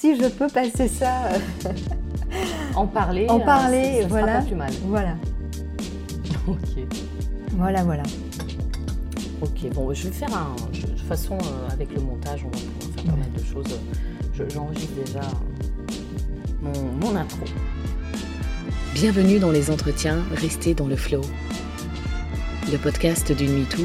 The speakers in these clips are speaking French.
Si je peux passer ça, En parler, en euh, parler, ça- ça sera voilà. pas plus mal. Voilà, Ok. voilà, voilà. Ok, bon, je vais faire un. je- de toute façon, euh, avec le montage, on va pouvoir faire pas mal de choses. Je- J'enregistre déjà mon, mon intro. Bienvenue dans les entretiens Restez dans le flow. Le podcast d'une MeToo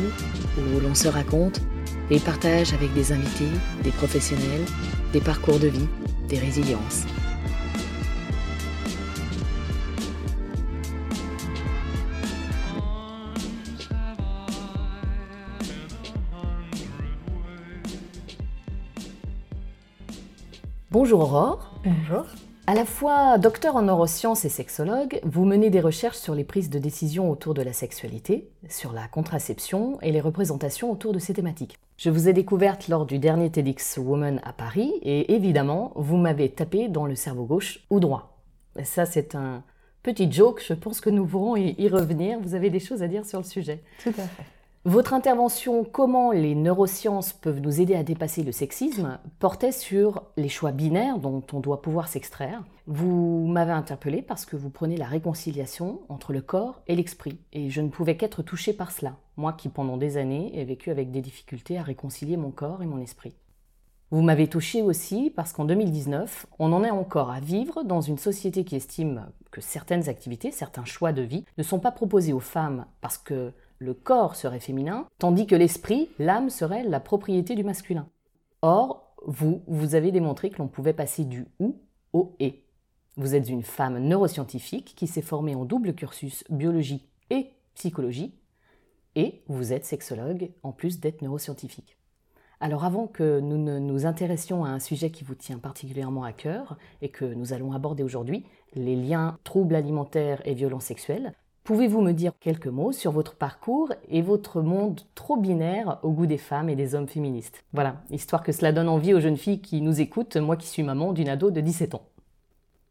où l'on se raconte et partage avec des invités, des professionnels, des parcours de vie, des résiliences. Bonjour Aurore. Bonjour. À la fois docteur en neurosciences et sexologue, vous menez des recherches sur les prises de décision autour de la sexualité, sur la contraception et les représentations autour de ces thématiques. Je vous ai découverte lors du dernier TEDx Woman à Paris et évidemment, vous m'avez tapé dans le cerveau gauche ou droit. Ça, c'est un petit joke, je pense que nous pourrons y revenir. Vous avez des choses à dire sur le sujet? Tout à fait. Votre intervention Comment les neurosciences peuvent nous aider à dépasser le sexisme portait sur les choix binaires dont on doit pouvoir s'extraire. Vous m'avez interpellé parce que vous prenez la réconciliation entre le corps et l'esprit. Et je ne pouvais qu'être touchée par cela, moi qui pendant des années ai vécu avec des difficultés à réconcilier mon corps et mon esprit. Vous m'avez touché aussi parce qu'en 2019, on en est encore à vivre dans une société qui estime que certaines activités, certains choix de vie ne sont pas proposés aux femmes parce que le corps serait féminin, tandis que l'esprit, l'âme, serait la propriété du masculin. Or, vous, vous avez démontré que l'on pouvait passer du ou au et. Vous êtes une femme neuroscientifique qui s'est formée en double cursus biologie et psychologie, et vous êtes sexologue en plus d'être neuroscientifique. Alors avant que nous ne nous intéressions à un sujet qui vous tient particulièrement à cœur et que nous allons aborder aujourd'hui, les liens troubles alimentaires et violences sexuelles, pouvez-vous me dire quelques mots sur votre parcours et votre monde trop binaire au goût des femmes et des hommes féministes? Voilà, histoire que cela donne envie aux jeunes filles qui nous écoutent, moi qui suis maman d'une ado de 17 ans.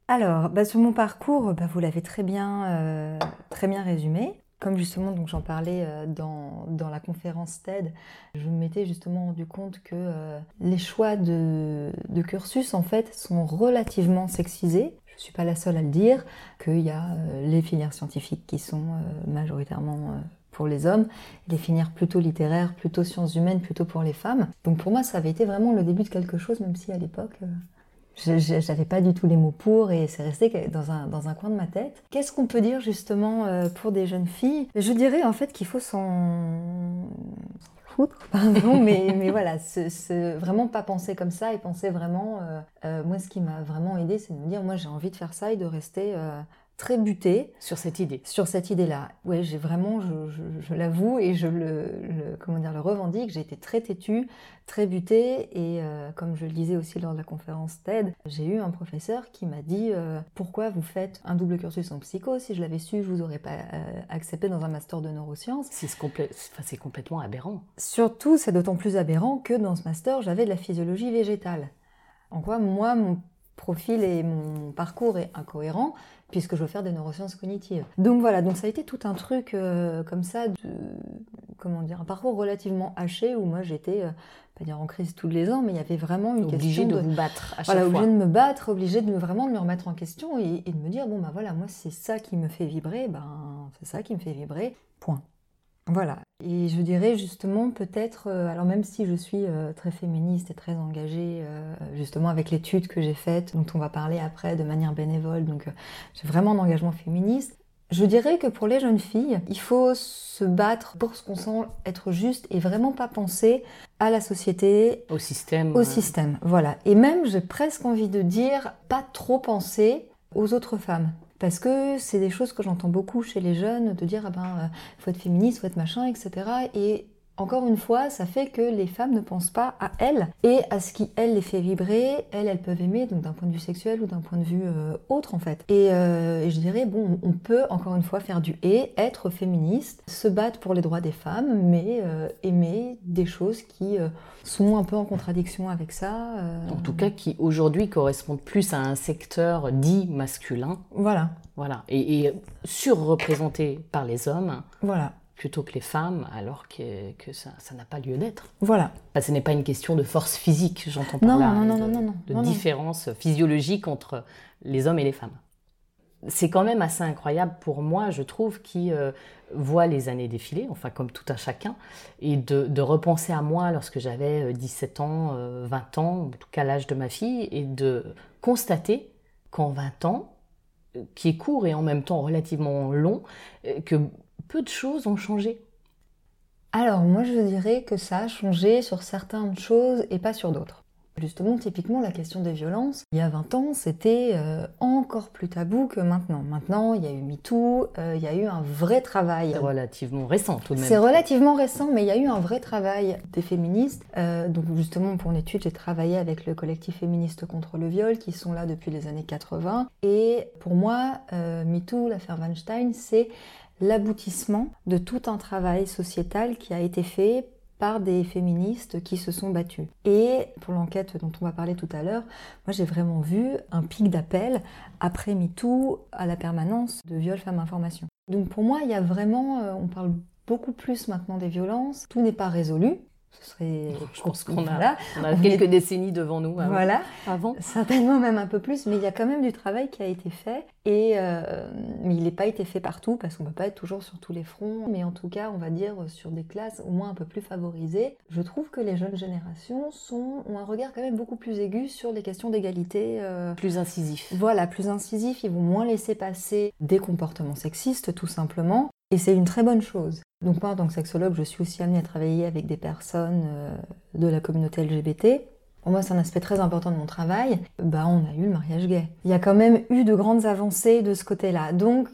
Alors, bah, sur mon parcours, bah, vous l'avez très bien, euh, très bien résumé. Comme justement, j'en parlais euh, dans, la conférence TED, je m'étais justement rendu compte que euh, les choix de cursus, en fait, sont relativement sexisés. Je ne suis pas la seule à le dire, qu'il y a euh, les filières scientifiques qui sont euh, majoritairement euh, pour les hommes, les filières plutôt littéraires, plutôt sciences humaines, plutôt pour les femmes. Donc pour moi, ça avait été vraiment le début de quelque chose, même si à l'époque, j'avais pas du tout les mots pour et c'est resté dans un, dans un coin de ma tête. Qu'est-ce qu'on peut dire justement pour des jeunes filles? Je dirais en fait qu'il faut s'en pardon, mais, mais voilà, ce- ce- vraiment pas penser comme ça et penser vraiment. euh, euh, moi, ce qui m'a vraiment aidé, c'est de me dire, moi j'ai envie de faire ça et de rester très butée Sur cette idée. sur cette idée-là. Ouais, j'ai vraiment, je, je- je l'avoue et je le, le- comment dire, le revendique, j'ai été très têtue, très butée et euh, comme je le disais aussi lors de la conférence TED, j'ai eu un professeur qui m'a dit euh, pourquoi vous faites un double cursus en psycho? Si je l'avais su, je vous aurais pas euh, accepté dans un master de neurosciences. C'est ce complè- enfin, c'est complètement aberrant. Surtout, c'est d'autant plus aberrant que dans ce master, j'avais de la physiologie végétale. En quoi, moi, mon profil et mon parcours est incohérent puisque je veux faire des neurosciences cognitives. Donc voilà, donc ça a été tout un truc euh, comme ça, de, comment dire, un parcours relativement haché où moi j'étais, euh, pas dire en crise tous les ans, mais il y avait vraiment une question de vous battre à chaque voilà, fois. obligé de me battre, obligé de me, vraiment de me remettre en question et, et de me dire bon bah voilà, moi c'est ça qui me fait vibrer, ben c'est ça qui me fait vibrer, point. Voilà. Et je dirais justement peut-être, euh, alors même si je suis euh, très féministe et très engagée, euh, justement avec l'étude que j'ai faite, dont on va parler après de manière bénévole, donc j'ai vraiment un engagement féministe. Je dirais que pour les jeunes filles, il faut se battre pour ce qu'on sent être juste et vraiment pas penser à la société, Au système. au euh, système, voilà. Et même, j'ai presque envie de dire, pas trop penser aux autres femmes. Parce que c'est des choses que j'entends beaucoup chez les jeunes, de dire, ah ben, euh, faut être féministe, faut être machin, etc. Et encore une fois, ça fait que les femmes ne pensent pas à elles et à ce qui, elles, les fait vibrer. Elles, elles peuvent aimer, donc d'un point de vue sexuel ou d'un point de vue euh, autre, en fait. Et, euh, et je dirais, bon, on peut, encore une fois, faire du et, être féministe, se battre pour les droits des femmes, mais euh, aimer des choses qui sont un peu en contradiction avec ça. En tout cas, qui aujourd'hui correspondent plus à un secteur dit masculin, Voilà, voilà, et, et surreprésenté par les hommes. voilà. Plutôt que les femmes, alors que, que ça n'a pas lieu d'être. Voilà. ce n'est pas une question de force physique, j'entends par non, là, non, de, non, non, non, de différence physiologique entre les hommes et les femmes. C'est quand même assez incroyable pour moi, je trouve, qui euh, voit les années défiler, enfin comme tout un chacun, et de, de repenser à moi lorsque j'avais 17 euh, ans, 20 euh, ans, en tout cas l'âge de ma fille, et de constater qu'en 20 ans, qui est court et en même temps relativement long, que peu de choses ont changé. Alors moi je dirais que ça a changé sur certaines choses et pas sur d'autres. Justement, typiquement, la question des violences, il y a 20 ans, c'était euh, encore plus tabou que maintenant. Maintenant, il y a eu MeToo, euh, il y a eu un vrai travail. C'est relativement récent tout de même. C'est relativement récent, mais il y a eu un vrai travail des féministes. Euh, donc justement, pour une étude, j'ai travaillé avec le collectif féministe contre le viol, qui sont là depuis les années 80. Et pour moi, MeToo, l'affaire Weinstein, c'est l'aboutissement de tout un travail sociétal qui a été fait par des féministes qui se sont battues. Et pour l'enquête dont on va parler tout à l'heure, moi j'ai vraiment vu un pic d'appel après MeToo à la permanence de viol femmes information. Donc pour moi, il y a vraiment, euh, on parle beaucoup plus maintenant des violences, tout n'est pas résolu, ce serait. Je pense qu'on a, on a quelques décennies devant nous. Avant. Voilà. Avant. Certainement même un peu plus, mais il y a quand même du travail qui a été fait. Et euh, mais il n'est pas été fait partout parce qu'on ne peut pas être toujours sur tous les fronts. Mais en tout cas, on va dire sur des classes au moins un peu plus favorisées. Je trouve que les jeunes générations sont, ont un regard quand même beaucoup plus aigu sur les questions d'égalité. Euh, plus incisif. Voilà, plus incisif. Ils vont moins laisser passer des comportements sexistes, tout simplement. Et c'est une très bonne chose. Donc moi, en tant que sexologue, je suis aussi amenée à travailler avec des personnes euh, de la communauté LGBT. Pour moi, c'est un aspect très important de mon travail. Bah, on a eu le mariage gay. Il y a quand même eu de grandes avancées de ce côté-là. Donc,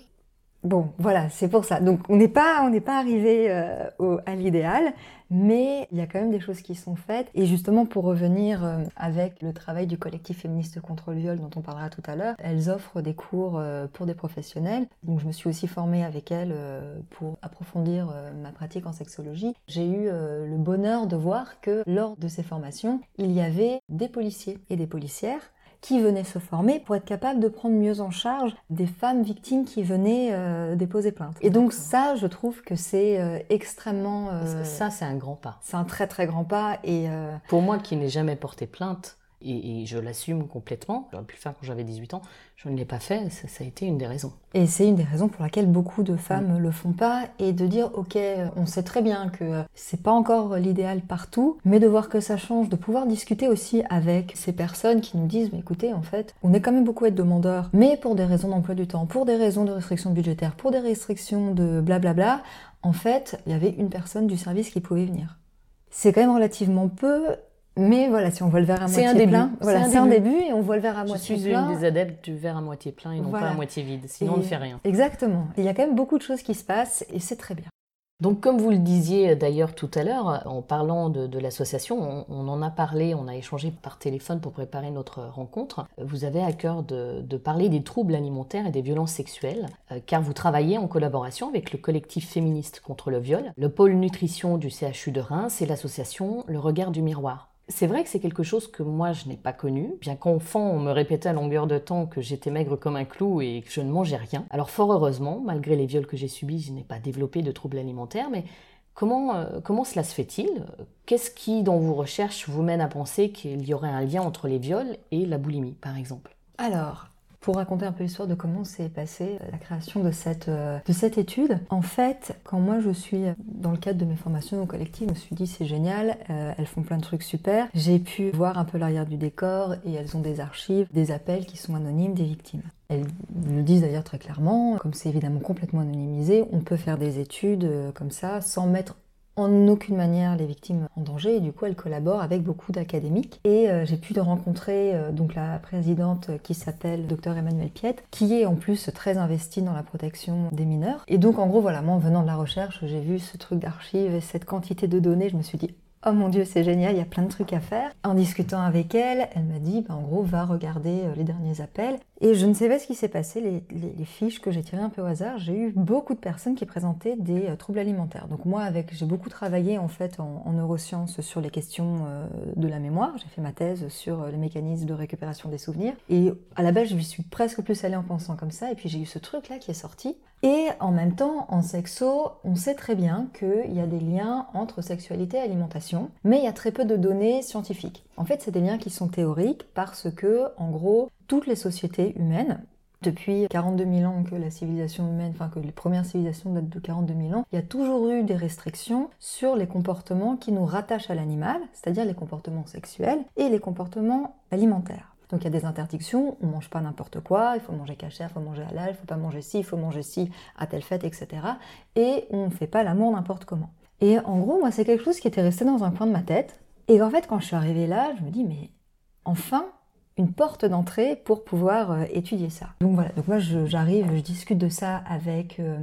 Bon, voilà, c'est pour ça. Donc on n'est pas, on n'est pas arrivé euh, à l'idéal, mais il y a quand même des choses qui sont faites. Et justement, pour revenir euh, avec le travail du collectif féministe contre le viol dont on parlera tout à l'heure, elles offrent des cours euh, pour des professionnels. Donc je me suis aussi formée avec elles pour approfondir ma pratique en sexologie. J'ai eu le bonheur de voir que lors de ces formations, il y avait des policiers et des policières qui venaient se former pour être capables de prendre mieux en charge des femmes victimes qui venaient euh, déposer plainte. Et donc ça, je trouve que c'est euh, extrêmement... Euh, ça, c'est un grand pas. C'est un très très grand pas. Et Pour moi qui n'ai jamais porté plainte, et, je l'assume complètement. J'aurais pu le faire quand j'avais 18 ans. Je ne l'ai pas fait. Ça, a été une des raisons. Et c'est une des raisons pour laquelle beaucoup de femmes ne le font pas. Et de dire, ok, on sait très bien que c'est pas encore l'idéal partout, mais de voir que ça change, de pouvoir discuter aussi avec ces personnes qui nous disent, mais écoutez, en fait, on est quand même beaucoup à être demandeurs, mais pour des raisons d'emploi du temps, pour des raisons de restrictions budgétaires, pour des restrictions de blablabla, en fait, il y avait une personne du service qui pouvait venir. C'est quand même relativement peu mais voilà, si on voit le verre à moitié plein, voilà, c'est un, début et on voit le verre à moitié plein. Je suis une des adeptes du verre à moitié plein et non pas à moitié vide, sinon on ne fait rien. Exactement. Il y a quand même beaucoup de choses qui se passent et c'est très bien. Donc comme vous le disiez d'ailleurs tout à l'heure, en parlant de, l'association, on, en a parlé, on a échangé par téléphone pour préparer notre rencontre. Vous avez à cœur de, parler des troubles alimentaires et des violences sexuelles, euh, car vous travaillez en collaboration avec le collectif féministe contre le viol, le pôle nutrition du CHU de Reims et l'association Le Regard du Miroir. C'est vrai que c'est quelque chose que moi je n'ai pas connu, bien qu'enfant on me répétait à longueur de temps que j'étais maigre comme un clou et que je ne mangeais rien. Alors fort heureusement, malgré les viols que j'ai subis, je n'ai pas développé de troubles alimentaires, mais comment, euh, comment cela se fait-il? Qu'est-ce qui dans vos recherches vous mène à penser qu'il y aurait un lien entre les viols et la boulimie par exemple? Alors, pour raconter un peu l'histoire de comment s'est passée la création de cette, euh, de cette étude. En fait, quand moi je suis dans le cadre de mes formations au collectif, je me suis dit c'est génial, euh, elles font plein de trucs super. J'ai pu voir un peu l'arrière du décor et elles ont des archives, des appels qui sont anonymes des victimes. Elles le disent d'ailleurs très clairement, comme c'est évidemment complètement anonymisé, on peut faire des études euh, comme ça sans mettre en aucune manière les victimes en danger et du coup elle collabore avec beaucoup d'académiques et euh, j'ai pu rencontrer euh, donc la présidente qui s'appelle Dr Emmanuel Piette qui est en plus très investie dans la protection des mineurs et donc en gros voilà moi en venant de la recherche j'ai vu ce truc d'archives et cette quantité de données je me suis dit Oh mon dieu, c'est génial, il y a plein de trucs à faire. En discutant avec elle, elle m'a dit, bah, en gros, va regarder euh, les derniers appels. Et je ne sais pas ce qui s'est passé, les, fiches que j'ai tirées un peu au hasard, j'ai eu beaucoup de personnes qui présentaient des euh, troubles alimentaires. Donc moi, avec, j'ai beaucoup travaillé en fait en, neurosciences sur les questions euh, de la mémoire. J'ai fait ma thèse sur euh, les mécanismes de récupération des souvenirs. Et à la base, je suis presque plus allée en pensant comme ça. Et puis j'ai eu ce truc là qui est sorti. Et en même temps, en sexo, on sait très bien qu'il y a des liens entre sexualité et alimentation, mais il y a très peu de données scientifiques. En fait, c'est des liens qui sont théoriques parce que, en gros, toutes les sociétés humaines, depuis 42 000 ans que la civilisation humaine, enfin que les premières civilisations datent de 42 000 ans, il y a toujours eu des restrictions sur les comportements qui nous rattachent à l'animal, c'est-à-dire les comportements sexuels et les comportements alimentaires. Donc il y a des interdictions, on mange pas n'importe quoi, il faut manger cachère, il faut manger halal, il faut pas manger ci, il faut manger ci à telle fête, etc. Et on ne fait pas l'amour n'importe comment. Et en gros, moi, c'est quelque chose qui était resté dans un coin de ma tête. Et en fait, quand je suis arrivée là, je me dis, mais enfin, une porte d'entrée pour pouvoir euh, étudier ça. Donc voilà, donc moi j'arrive, je, discute de ça avec, euh,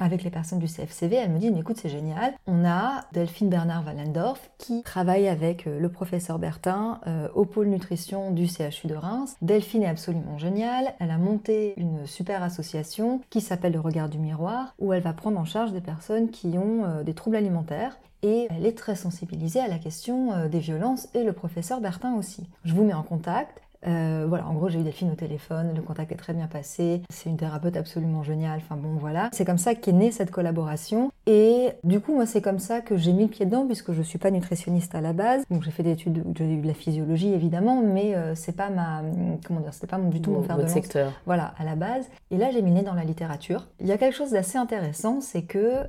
les personnes du CFCV, elles me disent, mais écoute c'est génial, on a Delphine Bernard Wallendorf qui travaille avec euh, le professeur Bertin au pôle nutrition du CHU de Reims. Delphine est absolument géniale, elle a monté une super association qui s'appelle le regard du miroir, où elle va prendre en charge des personnes qui ont des troubles alimentaires et elle est très sensibilisée à la question des violences et le professeur Bertin aussi. Je vous mets en contact. Euh, voilà, en gros, j'ai eu Delphine au téléphone, le contact est très bien passé, c'est une thérapeute absolument géniale, enfin bon, voilà. C'est comme ça qu'est née cette collaboration, et du coup, moi, c'est comme ça que j'ai mis le pied dedans, puisque je suis pas nutritionniste à la base, donc j'ai fait des études, j'ai eu de la physiologie évidemment, mais euh, c'est pas ma, comment dire, c'était pas du tout mon fer de lance. secteur. Voilà, à la base. Et là, j'ai mis dans la littérature. Il y a quelque chose d'assez intéressant, c'est que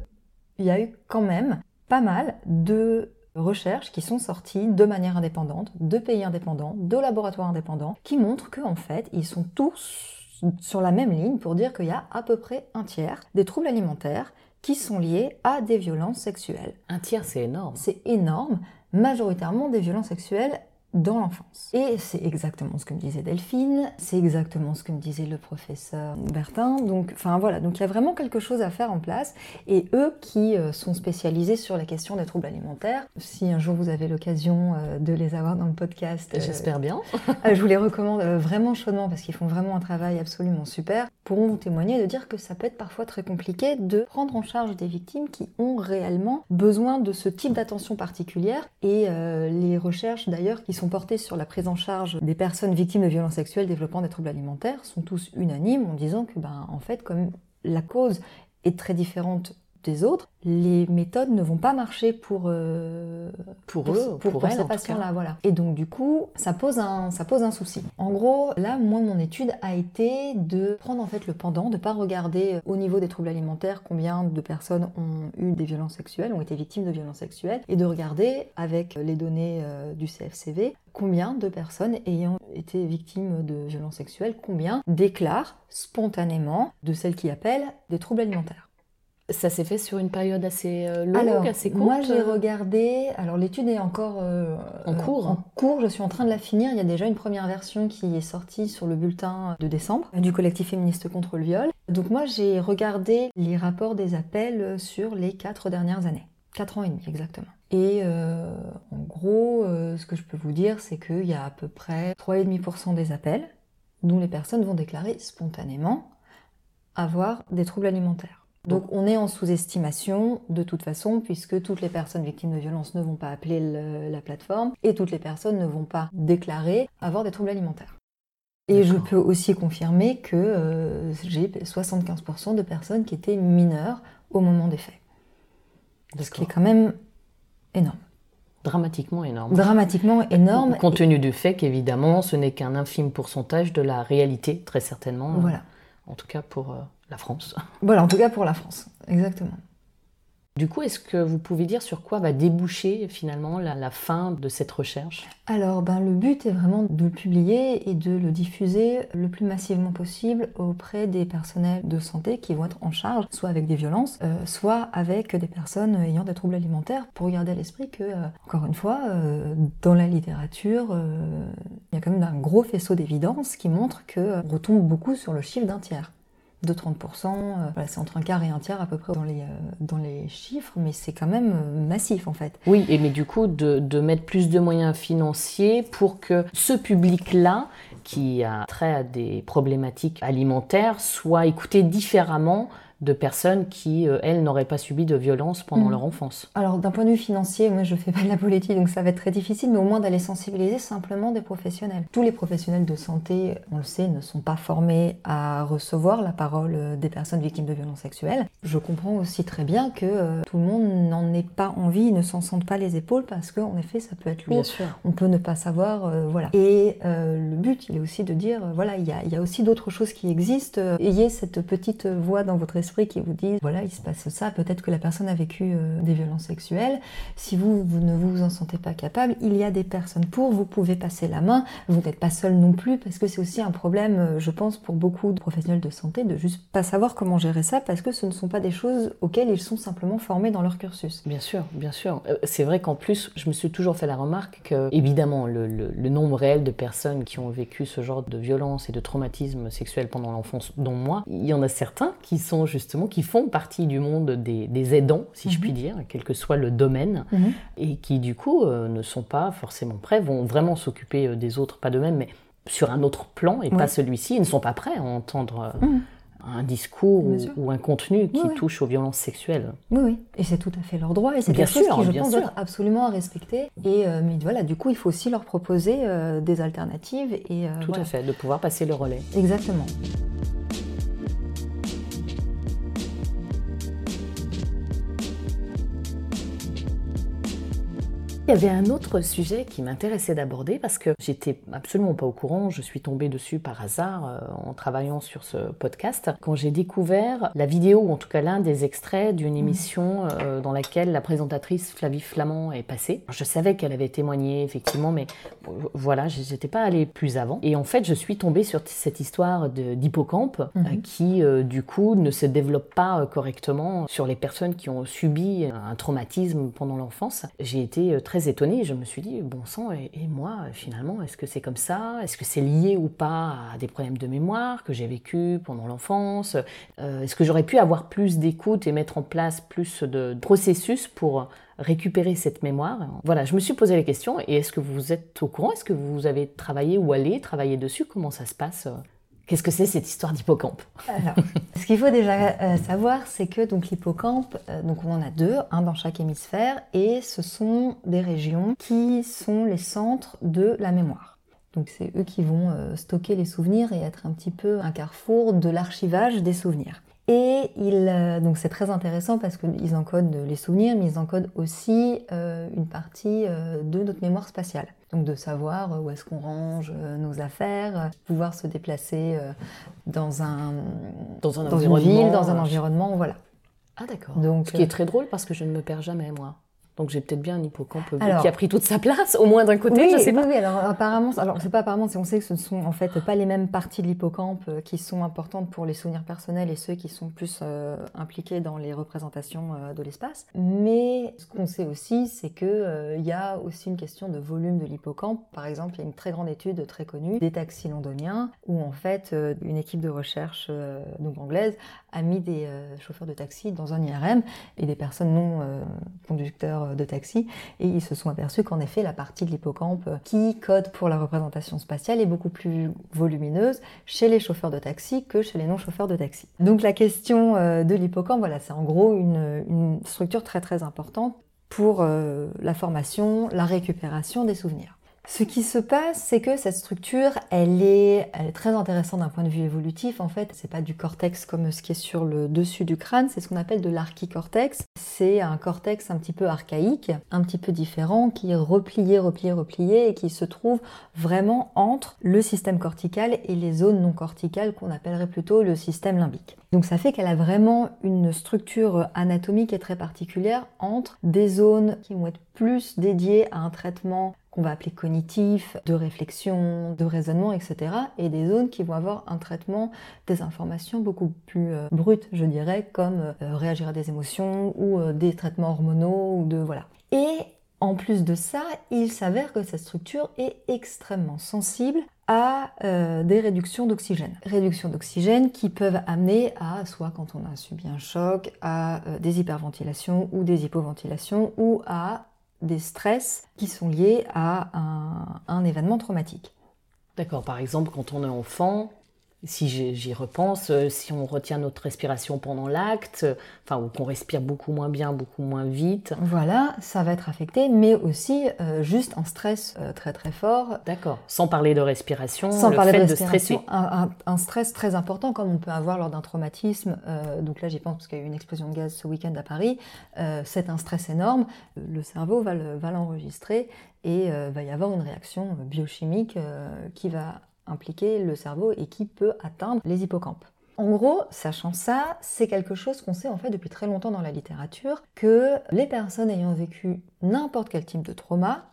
il y a eu quand même pas mal de recherches qui sont sorties de manière indépendante, de pays indépendants, de laboratoires indépendants, qui montrent qu'en fait, ils sont tous sur la même ligne pour dire qu'il y a à peu près un tiers des troubles alimentaires qui sont liés à des violences sexuelles. Un tiers, c'est énorme. C'est énorme, majoritairement des violences sexuelles dans l'enfance. Et c'est exactement ce que me disait Delphine, c'est exactement ce que me disait le professeur Bertin. Donc, enfin voilà, donc il y a vraiment quelque chose à faire en place. Et eux qui euh, sont spécialisés sur la question des troubles alimentaires, si un jour vous avez l'occasion euh, de les avoir dans le podcast, euh, j'espère bien. je vous les recommande vraiment chaudement parce qu'ils font vraiment un travail absolument super. Pourront vous témoigner de dire que ça peut être parfois très compliqué de prendre en charge des victimes qui ont réellement besoin de ce type d'attention particulière. Et les recherches d'ailleurs qui sont portés sur la prise en charge des personnes victimes de violences sexuelles développant des troubles alimentaires sont tous unanimes en disant que, ben, en fait, comme la cause est très différente des autres, les méthodes ne vont pas marcher pour, euh, pour, eux, pour, ces patients-là. Voilà. Et donc, du coup, ça pose, un, ça pose un souci. En gros, là, moi, mon étude a été de prendre en fait le pendant, de ne pas regarder euh, au niveau des troubles alimentaires combien de personnes ont eu des violences sexuelles, ont été victimes de violences sexuelles, et de regarder avec les données euh, du CFCV combien de personnes ayant été victimes de violences sexuelles, combien déclarent spontanément de celles qui appellent des troubles alimentaires. Ça s'est fait sur une période assez euh, longue, assez courte Moi, j'ai regardé. Alors, l'étude est encore euh, en cours. en cours, je suis en train de la finir. Il y a déjà une première version qui est sortie sur le bulletin de décembre du collectif féministe contre le viol. Donc, moi, j'ai regardé les rapports des appels sur les quatre dernières années. Quatre ans et demi, exactement. Et euh, en gros, ce que je peux vous dire, c'est qu'il y a à peu près 3,5% des appels dont les personnes vont déclarer spontanément avoir des troubles alimentaires. Donc on est en sous-estimation de toute façon, puisque toutes les personnes victimes de violences ne vont pas appeler la plateforme et toutes les personnes ne vont pas déclarer avoir des troubles alimentaires. Et je peux aussi confirmer que euh, j'ai 75% de personnes qui étaient mineures au moment des faits. Ce qui est quand même énorme. Dramatiquement énorme. Dramatiquement énorme. Compte tenu du fait qu'évidemment, ce n'est qu'un infime pourcentage de la réalité, très certainement. Voilà. En tout cas pour, euh, la France. Voilà, en tout cas pour la France, exactement. Du coup, est-ce que vous pouvez dire sur quoi va déboucher finalement la, fin de cette recherche? Alors, ben, le but est vraiment de le publier et de le diffuser le plus massivement possible auprès des personnels de santé qui vont être en charge, soit avec des violences, euh, soit avec des personnes ayant des troubles alimentaires, pour garder à l'esprit que, euh, encore une fois, euh, dans la littérature, il y a quand même un gros faisceau d'évidence qui montre qu'on retombe beaucoup sur le chiffre d'un tiers de 30%. Euh, c'est entre un quart et un tiers à peu près dans les, euh, dans les chiffres, mais c'est quand même euh, massif en fait. Oui, et mais du coup, de, de, mettre plus de moyens financiers pour que ce public-là, qui a trait à des problématiques alimentaires soit écouté différemment de personnes qui, euh, elles, n'auraient pas subi de violence pendant Mm. leur enfance. Alors d'un point de vue financier, moi je fais pas de la politique donc ça va être très difficile, mais au moins d'aller sensibiliser simplement des professionnels. Tous les professionnels de santé, on le sait, ne sont pas formés à recevoir la parole euh, des personnes victimes de violences sexuelles. Je comprends aussi très bien que euh, tout le monde n'en ait pas envie, ne s'en sente pas les épaules parce qu'en effet ça peut être lourd. sûr. On peut ne pas savoir, euh, voilà. Et le but, il est aussi de dire, voilà, il y y a aussi d'autres choses qui existent. Ayez cette petite voix dans votre esprit qui vous dit, voilà, il se passe ça. Peut-être que la personne a vécu euh, des violences sexuelles. Si vous, vous ne vous en sentez pas capable, il y a des personnes pour. Vous pouvez passer la main. Vous n'êtes pas seul non plus parce que c'est aussi un problème, euh, je pense, pour beaucoup de professionnels de santé de juste pas savoir comment gérer ça parce que ce ne sont pas des choses auxquelles ils sont simplement formés dans leur cursus. Bien sûr, bien sûr. Euh, C'est vrai qu'en plus, je me suis toujours fait la remarque que, évidemment, le nombre réel de personnes qui ont vécu ce genre de violence et de traumatisme sexuel pendant l'enfance, dont moi, il y en a certains qui sont justement, qui font partie du monde des, des aidants, si je Mhm. puis dire, quel que soit le domaine, et qui du coup euh, ne sont pas forcément prêts, vont vraiment s'occuper euh, des autres, pas d'eux-mêmes, mais sur un autre plan et Oui. pas celui-ci. Ils ne sont pas prêts à entendre euh, Mhm. un discours ou, un contenu qui Oui, oui. touche aux violences sexuelles. Oui, oui, et c'est tout à fait leur droit, et c'est quelque chose sûr, qui, je pense, sûr. doit être absolument à respecter. Et euh, mais voilà, du coup, il faut aussi leur proposer euh, des alternatives. Et euh, Tout voilà. à fait, de pouvoir passer le relais. Exactement. Il y avait un autre sujet qui m'intéressait d'aborder parce que j'étais absolument pas au courant, je suis tombée dessus par hasard euh, en travaillant sur ce podcast, quand j'ai découvert la vidéo, ou en tout cas l'un des extraits d'une émission euh, dans laquelle la présentatrice Flavie Flamand est passée. Je savais qu'elle avait témoigné effectivement, mais euh, voilà, j'étais pas allée plus avant. Et en fait, je suis tombée sur cette histoire d'hippocampe Mhm. qui, du coup, ne se développe pas correctement sur les personnes qui ont subi un traumatisme pendant l'enfance. J'ai été euh, très étonnée. Je me suis dit, bon sang, et, moi, euh, finalement, est-ce que c'est comme ça? Est-ce que c'est lié ou pas à des problèmes de mémoire que j'ai vécu pendant l'enfance? Euh, Est-ce que j'aurais pu avoir plus d'écoute et mettre en place plus de processus pour récupérer cette mémoire? Voilà, je me suis posé les questions. Et est-ce que vous êtes au courant? Est-ce que vous avez travaillé ou allé travailler dessus? Comment ça se passe Qu'est-ce que c'est cette histoire d'hippocampe? Alors, ce qu'il faut déjà euh, savoir, c'est que donc l'hippocampe, euh, donc on en a deux, un dans chaque hémisphère, et ce sont des régions qui sont les centres de la mémoire. Donc c'est eux qui vont euh, stocker les souvenirs et être un petit peu un carrefour de l'archivage des souvenirs. Et donc c'est très intéressant parce qu'ils encodent les souvenirs, mais ils encodent aussi une partie de notre mémoire spatiale. Donc de savoir euh, où est-ce qu'on range euh, nos affaires, euh, pouvoir se déplacer dans un Dans un dans une ville, dans un environnement, voilà. Ah d'accord. Donc, Ce qui est très drôle parce que je ne me perds jamais moi. Donc j'ai peut-être bien un hippocampe Alors- qui a pris toute sa place, au moins d'un côté, oui, je sais oui, pas. oui, alors apparemment, alors c'est pas apparemment, on sait que ce ne sont en fait pas les mêmes parties de l'hippocampe euh, qui sont importantes pour les souvenirs personnels et ceux qui sont plus euh, impliqués dans les représentations euh, de l'espace. Mais ce qu'on sait aussi, c'est que euh, il y a aussi une question de volume de l'hippocampe. Par exemple, il y a une très grande étude très connue des taxis londoniens où en fait une équipe de recherche donc anglaise a mis des chauffeurs de taxi dans un IRM et des personnes non euh, conducteurs de taxi et ils se sont aperçus qu'en effet la partie de l'hippocampe qui code pour la représentation spatiale est beaucoup plus volumineuse chez les chauffeurs de taxi que chez les non-chauffeurs de taxi. Donc la question euh, de l'hippocampe, voilà, c'est en gros une, structure très très importante pour euh, la formation, la récupération des souvenirs. Ce qui se passe, c'est que cette structure, elle est, très intéressante d'un point de vue évolutif. En fait, c'est pas du cortex comme ce qui est sur le dessus du crâne, c'est ce qu'on appelle de l'archicortex. C'est un cortex un petit peu archaïque, un petit peu différent, qui est replié, replié, replié et qui se trouve vraiment entre le système cortical et les zones non corticales qu'on appellerait plutôt le système limbique. Donc ça fait qu'elle a vraiment une structure anatomique et très particulière entre des zones qui vont être plus dédiées à un traitement qu'on va appeler cognitif, de réflexion, de raisonnement, etc. Et des zones qui vont avoir un traitement des informations beaucoup plus euh, brutes, je dirais, comme euh, réagir à des émotions ou euh, des traitements hormonaux ou de voilà. Et en plus de ça, il s'avère que cette structure est extrêmement sensible à euh, des réductions d'oxygène. Réductions d'oxygène qui peuvent amener à, soit quand on a subi un choc, à euh, des hyperventilations ou des hypoventilations ou à des stress qui sont liés à un, événement traumatique. D'accord, par exemple, quand on est enfant, si j'y repense, euh, si on retient notre respiration pendant l'acte, enfin, ou qu'on respire beaucoup moins bien, beaucoup moins vite. Voilà, ça va être affecté, mais aussi euh, juste un stress euh, très très fort. D'accord, sans parler de respiration, sans le parler fait de, de stresser. Un, un, stress très important comme on peut avoir lors d'un traumatisme. donc là, j'y pense parce qu'il y a eu une explosion de gaz ce week-end à Paris. C'est un stress énorme. Le cerveau va l'enregistrer et va y avoir une réaction biochimique qui va impliquer le cerveau et qui peut atteindre les hippocampes. En gros, sachant ça, c'est quelque chose qu'on sait en fait depuis très longtemps dans la littérature, que les personnes ayant vécu n'importe quel type de trauma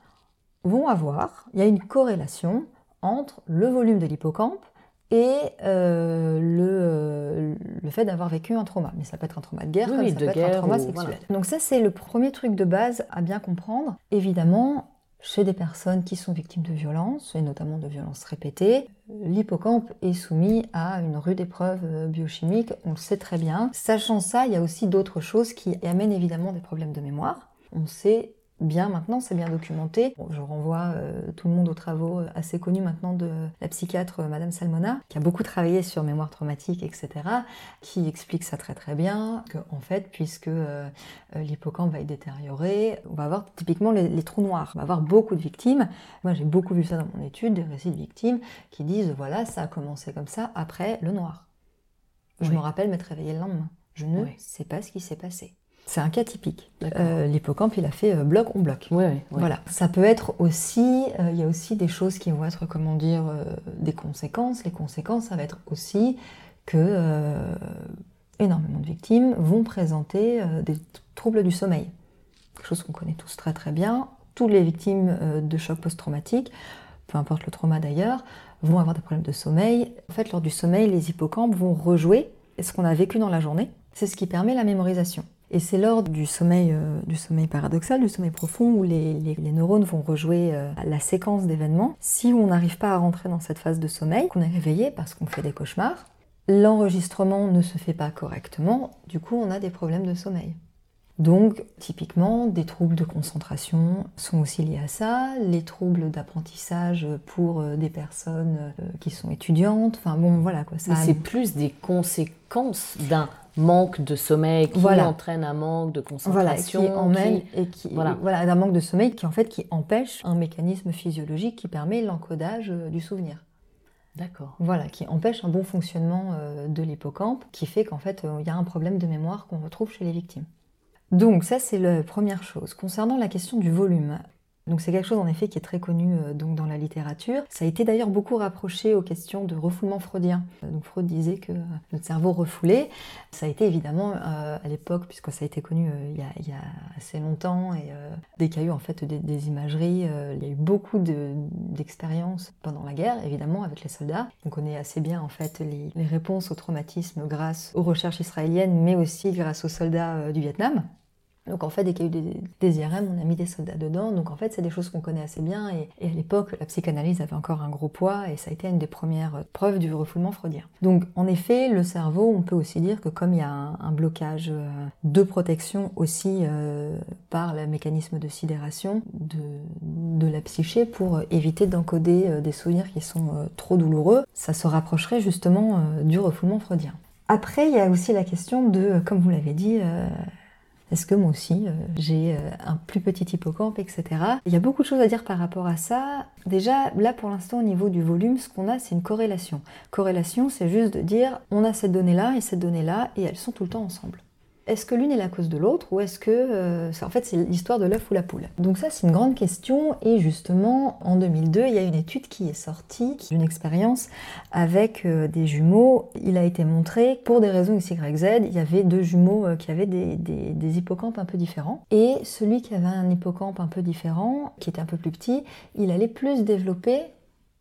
vont avoir, il y a une corrélation entre le volume de l'hippocampe et euh, le, euh, le, fait d'avoir vécu un trauma. Mais ça peut être un trauma de guerre, comme ça peut être un trauma sexuel. Donc ça, c'est le premier truc de base à bien comprendre. Évidemment, chez des personnes qui sont victimes de violences, et notamment de violences répétées, l'hippocampe est soumis à une rude épreuve euh, biochimique, on le sait très bien. Sachant ça, il y a aussi d'autres choses qui amènent évidemment des problèmes de mémoire. On sait bien maintenant, c'est bien documenté. je renvoie euh, tout le monde aux travaux euh, assez connus maintenant de la psychiatre euh, Madame Salmona, qui a beaucoup travaillé sur mémoire traumatique, etc., qui explique ça très très bien, que en fait, puisque l'hippocampe va être détérioré, on va avoir typiquement les, trous noirs, on va avoir beaucoup de victimes. Moi, j'ai beaucoup vu ça dans mon étude, des récits de victimes qui disent, voilà, ça a commencé comme ça après le noir. Je me rappelle m'être réveillée le lendemain. Je ne sais pas ce qui s'est passé. C'est un cas typique. Euh, L'hippocampe, il a fait euh, bloc on bloc. Voilà. Ça peut être aussi, euh, il y a aussi des choses qui vont être, comment dire, des conséquences. Les conséquences, ça va être aussi que énormément de victimes vont présenter des troubles du sommeil. Quelque chose qu'on connaît tous très très bien. Toutes les victimes de choc post-traumatique, peu importe le trauma d'ailleurs, vont avoir des problèmes de sommeil. En fait, lors du sommeil, les hippocampes vont rejouer ce qu'on a vécu dans la journée. C'est ce qui permet la mémorisation. Et c'est lors du sommeil, euh, du sommeil paradoxal, du sommeil profond, où les, neurones vont rejouer euh, la séquence d'événements. Si on n'arrive pas à rentrer dans cette phase de sommeil, qu'on est réveillé parce qu'on fait des cauchemars, l'enregistrement ne se fait pas correctement, du coup on a des problèmes de sommeil. Donc, typiquement, des troubles de concentration sont aussi liés à ça, les troubles d'apprentissage pour euh, des personnes qui sont étudiantes, enfin bon, voilà quoi. Ça c'est plus des conséquences d'un manque de sommeil qui entraîne un manque de concentration, voilà, qui emmène et qui voilà. voilà d'un manque de sommeil qui en fait qui empêche un mécanisme physiologique qui permet l'encodage euh, du souvenir. D'accord. Voilà, qui empêche un bon fonctionnement euh, de l'hippocampe, qui fait qu'en fait euh, il y a un problème de mémoire qu'on retrouve chez les victimes. Donc ça c'est la première chose. Concernant la question du volume, donc c'est quelque chose en effet qui est très connu euh, donc dans la littérature. Ça a été d'ailleurs beaucoup rapproché aux questions de refoulement freudien. Euh, donc Freud disait que euh, notre cerveau refoulé, ça a été évidemment à l'époque, puisque ça a été connu il, y a, assez longtemps, et dès qu'il y a eu en fait des, imageries, il y a eu beaucoup d'expériences pendant la guerre, évidemment avec les soldats. On connaît assez bien en fait les, les réponses au traumatisme grâce aux recherches israéliennes, mais aussi grâce aux soldats du Vietnam. Donc en fait, dès qu'il y a eu des, IRM, on a mis des soldats dedans. Donc en fait, c'est des choses qu'on connaît assez bien. Et, à l'époque, la psychanalyse avait encore un gros poids et ça a été une des premières preuves du refoulement freudien. Donc en effet, le cerveau, on peut aussi dire que comme il y a un, blocage euh, de protection aussi euh, par le mécanisme de sidération de, la psyché pour éviter d'encoder euh, des souvenirs qui sont trop douloureux, ça se rapprocherait justement du refoulement freudien. Après, il y a aussi la question de, comme vous l'avez dit, est-ce que moi aussi, euh, j'ai euh, un plus petit hippocampe, etc. Il y a beaucoup de choses à dire par rapport à ça. Déjà, là pour l'instant, au niveau du volume, ce qu'on a, c'est une corrélation. Corrélation, c'est juste de dire, on a cette donnée-là et cette donnée-là, et elles sont tout le temps ensemble est-ce que l'une est la cause de l'autre ou est-ce que euh, en fait c'est l'histoire de l'œuf ou la poule? Donc ça c'est une grande question et justement en 2002 il y a une étude qui est sortie d'une expérience avec euh, des jumeaux. Il a été montré pour des raisons XYZ il y avait deux jumeaux euh, qui avaient des, des, hippocampes un peu différents et celui qui avait un hippocampe un peu différent, qui était un peu plus petit, il allait plus développer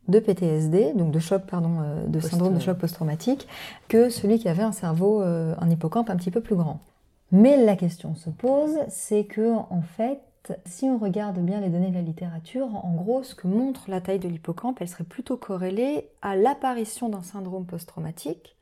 de PTSD, donc de choc, pardon, de syndrome de choc post-traumatique, que celui qui avait un cerveau, un hippocampe un petit peu plus grand. Mais la question se pose, c'est que en fait, si on regarde bien les données de la littérature, en gros, ce que montre la taille de l'hippocampe, elle serait plutôt corrélée à l'apparition d'un syndrome post-traumatique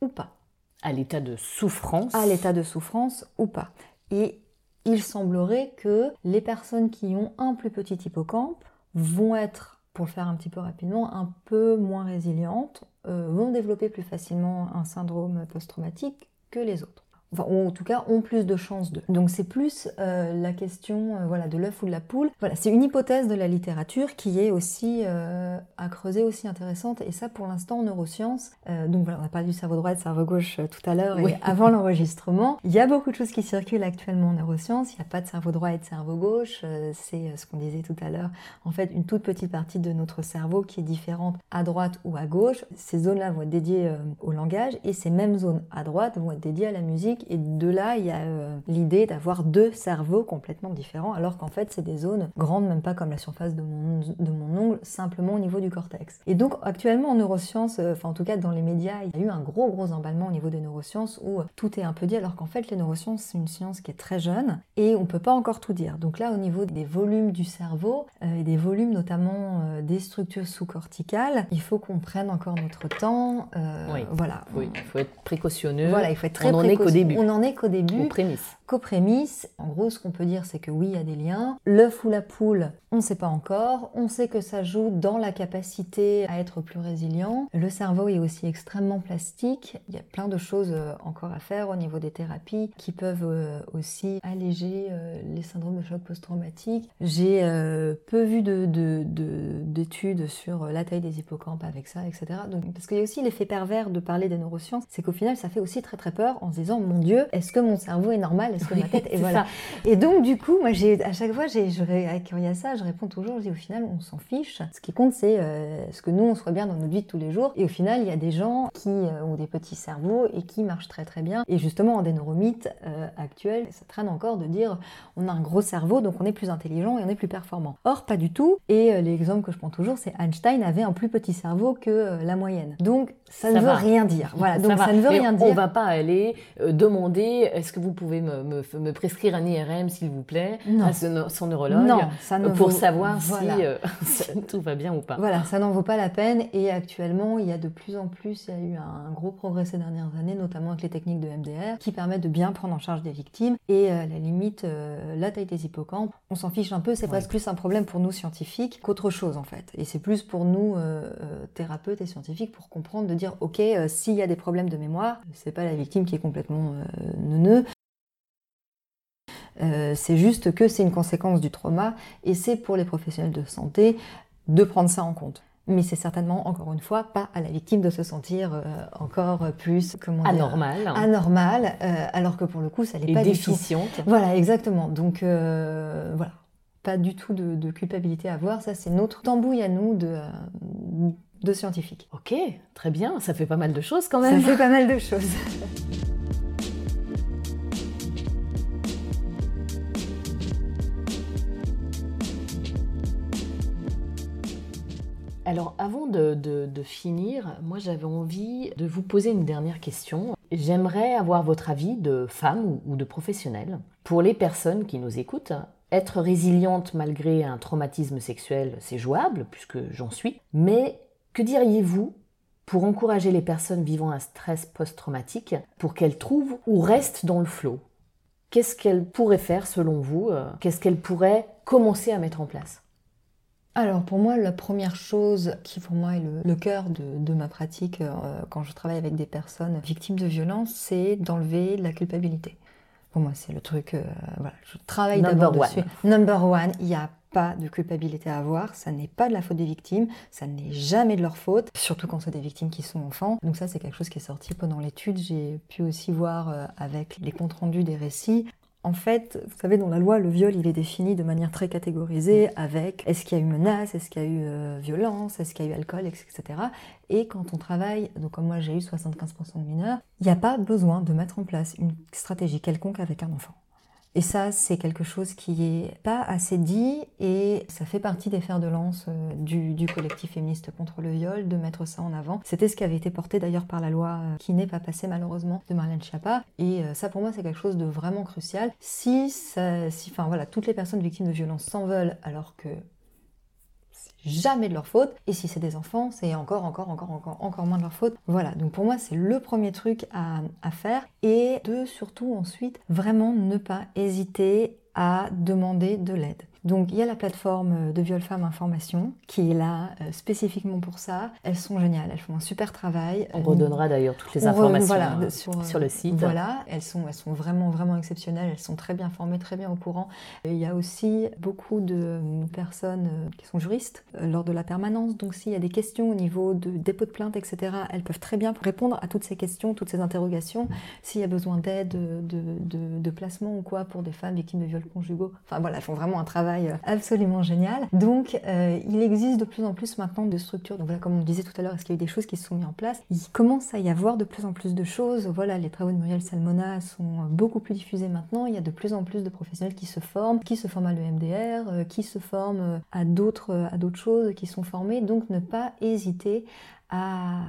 ou pas. À l'état de souffrance À l'état de souffrance ou pas. Et il semblerait que les personnes qui ont un plus petit hippocampe vont être pour le faire un petit peu rapidement, un peu moins résilientes, euh, vont développer plus facilement un syndrome post-traumatique que les autres ou en tout cas ont plus de chances de. Donc c'est plus euh, la question euh, voilà, de l'œuf ou de la poule. Voilà, c'est une hypothèse de la littérature qui est aussi euh, à creuser, aussi intéressante. Et ça, pour l'instant, en neurosciences, donc voilà, on a parlé du cerveau droit et du cerveau gauche tout à l'heure et avant l'enregistrement. Il y a beaucoup de choses qui circulent actuellement en neurosciences. Il n'y a pas de cerveau droit et de cerveau gauche. c'est ce qu'on disait tout à l'heure. En fait, une toute petite partie de notre cerveau qui est différente à droite ou à gauche. Ces zones-là vont être dédiées au langage et ces mêmes zones à droite vont être dédiées à la musique et de là, il y a euh, l'idée d'avoir deux cerveaux complètement différents, alors qu'en fait, c'est des zones grandes, même pas comme la surface de mon, de mon ongle, simplement au niveau du cortex. Et donc, actuellement, en neurosciences, euh, enfin en tout cas dans les médias, il y a eu un gros, gros emballement au niveau des neurosciences où tout est un peu dit, alors qu'en fait, les neurosciences, c'est une science qui est très jeune et on peut pas encore tout dire. Donc là, au niveau des volumes du cerveau euh, et des volumes notamment des structures sous-corticales, il faut qu'on prenne encore notre temps. oui. Voilà. Oui, il faut être précautionneux. Voilà, il faut être très On qu'au début. On n'en est qu'au début. Aux prémices. Qu'aux. En gros, ce qu'on peut dire, c'est que oui, il y a des liens. L'œuf ou la poule, on ne sait pas encore. On sait que ça joue dans la capacité à être plus résilient. Le cerveau est aussi extrêmement plastique. Il y a plein de choses euh, encore à faire au niveau des thérapies qui peuvent euh, aussi alléger euh, les syndromes de choc post-traumatique. J'ai peu vu d'études de, sur la taille des hippocampes avec ça, etc. Parce qu'il y a aussi l'effet pervers de parler des neurosciences, c'est qu'au final, ça fait aussi très très peur en se disant mon Dieu, est-ce que mon cerveau est normal? Est-ce que ma tête et voilà. Et donc du coup, moi j'ai à chaque fois, j'ai, je, quand il y a ça, je réponds toujours, je dis au final, on s'en fiche. Ce qui compte, c'est euh, ce que nous on soit bien dans notre vie de tous les jours. Et au final, il y a des gens qui euh, ont des petits cerveaux et qui marchent très très bien. Et justement, en des neuromythes euh, actuels, ça traîne encore de dire on a un gros cerveau, donc on est plus intelligent et on est plus performant. Or, pas du tout. Et l'exemple que je prends toujours, c'est Einstein avait un plus petit cerveau que la moyenne. Donc ça, ne veut rien dire. Voilà, donc ça, ne veut rien dire. On va pas aller demander est-ce que vous pouvez me, me, prescrire un IRM, s'il vous plaît, à son, neurologue, pour savoir euh, si tout va bien ou pas. Voilà, ça n'en vaut pas la peine. Et actuellement, il y a de plus en plus, il y a eu un gros progrès ces dernières années, notamment avec les techniques de MDR, qui permettent de bien prendre en charge des victimes. Et à la limite, euh, la taille des hippocampes, on s'en fiche un peu. C'est presque plus un problème pour nous scientifiques qu'autre chose en fait. Et c'est plus pour nous euh, thérapeutes et scientifiques pour comprendre, de dire ok, s'il y a des problèmes de mémoire, c'est pas la victime qui est complètement neuneux, euh, c'est juste que c'est une conséquence du trauma et c'est pour les professionnels de santé de prendre ça en compte. Mais c'est certainement, encore une fois, pas à la victime de se sentir euh, encore plus comment anormal. anormal, euh, alors que pour le coup, ça n'est pas déficiente. du tout. Voilà, exactement. Donc voilà, pas du tout de, de, culpabilité à avoir. Ça, c'est notre tambouille à nous de, de scientifiques. Ok, très bien. Ça fait pas mal de choses quand même. Ça fait pas mal de choses. Alors avant de, finir, moi j'avais envie de vous poser une dernière question. J'aimerais avoir votre avis de femme ou de professionnel. Pour les personnes qui nous écoutent, être résiliente malgré un traumatisme sexuel, c'est jouable, puisque j'en suis. Mais que diriez-vous pour encourager les personnes vivant un stress post-traumatique pour qu'elles trouvent ou restent dans le flot Qu'est-ce qu'elles pourraient faire selon vous? Qu'est-ce qu'elles pourraient commencer à mettre en place? Alors pour moi, la première chose qui pour moi est le, cœur de, ma pratique euh, quand je travaille avec des personnes victimes de violences, c'est d'enlever la culpabilité. Pour moi, c'est le truc, euh, voilà, je travaille d'abord dessus. Number one, il n'y a pas de culpabilité à avoir, ça n'est pas de la faute des victimes, ça n'est jamais de leur faute, surtout quand c'est des victimes qui sont enfants. Donc ça, c'est quelque chose qui est sorti pendant l'étude. J'ai pu aussi voir euh, avec les comptes rendus des récits en fait, vous savez, dans la loi, le viol, il est défini de manière très catégorisée avec est-ce qu'il y a eu menace, est-ce qu'il y a eu euh, violence, est-ce qu'il y a eu alcool, etc. Et quand on travaille, donc comme moi j'ai eu 75% de mineurs, il n'y a pas besoin de mettre en place une stratégie quelconque avec un enfant. Et ça, c'est quelque chose qui est pas assez dit et ça fait partie des fers de lance euh, du, collectif féministe contre le viol de mettre ça en avant. C'était ce qui avait été porté d'ailleurs par la loi euh, qui n'est pas passée malheureusement de Marlène Schiappa. Et euh, ça, pour moi, c'est quelque chose de vraiment crucial. Si, si, enfin voilà, toutes les personnes victimes de violence s'en veulent alors que jamais de leur faute. Et si c'est des enfants, c'est encore, encore, encore, encore, encore moins de leur faute. Voilà, donc pour moi, c'est le premier truc à, à faire. Et de surtout ensuite, vraiment ne pas hésiter à demander de l'aide. Donc il y a la plateforme de Viol Femmes Information qui est là euh, spécifiquement pour ça. Elles sont géniales, elles font un super travail. On redonnera d'ailleurs toutes les informations euh, sur, le site. Voilà, elles sont, elles sont vraiment vraiment exceptionnelles, elles sont très bien formées, très bien au courant. il y a aussi beaucoup de personnes qui sont juristes lors de la permanence, donc s'il y a des questions au niveau de dépôt de plainte, etc., elles peuvent très bien répondre à toutes ces questions, toutes ces interrogations. S'il y a besoin d'aide, de, de, placement ou quoi pour des femmes victimes de viols conjugaux, enfin voilà, elles font vraiment un travail absolument génial. Donc euh, il existe de plus en plus maintenant de structures. Donc voilà, comme on disait tout à l'heure, est-ce qu'il y a eu des choses qui se sont mises en place? Il commence à y avoir de plus en plus de choses. Voilà, les travaux de Muriel Salmona sont beaucoup plus diffusés maintenant. Il y a de plus en plus de professionnels qui se forment, qui se forment à l'EMDR, euh, qui se forment à d'autres à d'autres choses, qui sont formés. Donc ne pas hésiter à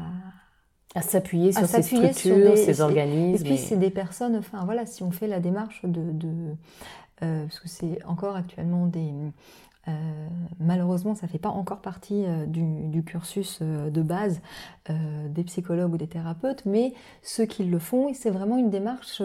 à s'appuyer sur ces structures, ces organismes. Et puis c'est des personnes, enfin voilà, si on fait la démarche de, euh, parce que c'est encore actuellement des, euh, malheureusement, ça ne fait pas encore partie euh, du, cursus de base des psychologues ou des thérapeutes, mais ceux qui le font, c'est vraiment une démarche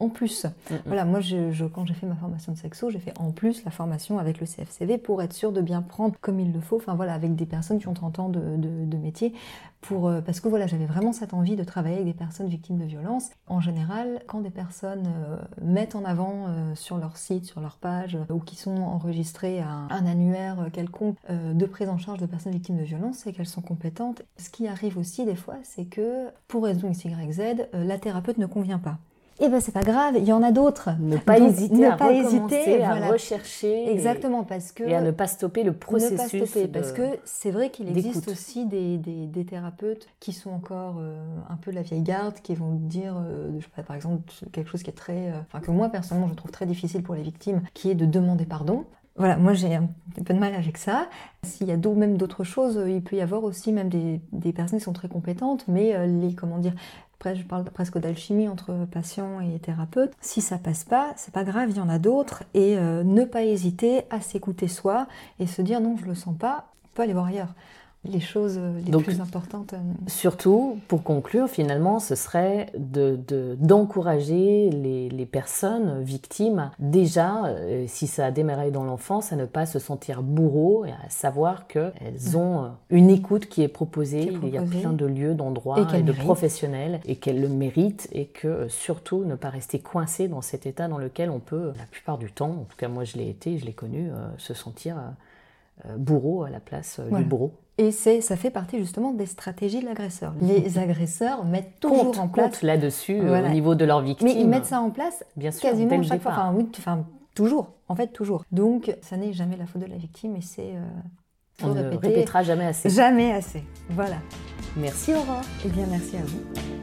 en plus. Mm, mm. Voilà, moi, je, quand j'ai fait ma formation de sexo, j'ai fait en plus la formation avec le CFCV pour être sûr de bien prendre comme il le faut, enfin voilà, avec des personnes qui ont 30 ans de, de, métier, pour, euh, parce que voilà, j'avais vraiment cette envie de travailler avec des personnes victimes de violences. En général, quand des personnes euh, mettent en avant euh, sur leur site, sur leur page, ou qui sont enregistrées à un, annuaire quelconque de prise en charge de personnes victimes de violences, c'est qu'elles sont compétentes. Ce qui arrive aussi des fois, c'est que pour raison X, Y, Z, la thérapeute ne convient pas eh ben c'est pas grave, il y en a d'autres. Ne pas hésiter à pas hésiter, à rechercher. Exactement, parce que et à ne pas stopper le processus. Ne pas stopper, parce que c'est vrai qu'il existe aussi des, des, thérapeutes qui sont encore euh, un peu la vieille garde, qui vont dire, euh, je sais pas, par exemple, quelque chose qui est très, euh, enfin que moi personnellement je trouve très difficile pour les victimes, qui est de demander pardon. Voilà, moi j'ai un peu de mal avec ça. S'il y a même d'autres choses, il peut y avoir aussi même des, des, personnes qui sont très compétentes, mais les comment dire, après, je parle presque d'alchimie entre patients et thérapeutes. Si ça passe pas, c'est pas grave, il y en a d'autres. Et euh, ne pas hésiter à s'écouter soi et se dire non, je le sens pas, on peut aller voir ailleurs les choses les plus importantes. Euh, surtout, pour conclure, finalement, ce serait d'encourager de, les, les, personnes victimes, déjà, euh, si ça a démarré dans l'enfance, à ne pas se sentir bourreau et à savoir qu'elles ont euh, une écoute qui est proposée. Il y a plein de lieux, d'endroits et, de professionnels et qu'elles le méritent et que surtout ne pas rester coincé dans cet état dans lequel on peut, la plupart du temps, en tout cas moi je l'ai été, je l'ai connu, se sentir bourreau à la place du bourreau. Et ça fait partie justement des stratégies de l'agresseur. Les agresseurs mettent toujours en place là-dessus euh, au niveau de leurs victimes. Mais ils mettent ça en place Bien sûr, quasiment chaque fois. Enfin, oui, enfin, toujours. En fait, toujours. Donc, ça n'est jamais la faute de la victime et c'est. Euh, On ne répétera jamais assez. Jamais assez. Voilà. Merci Aurore. Eh bien, merci à vous.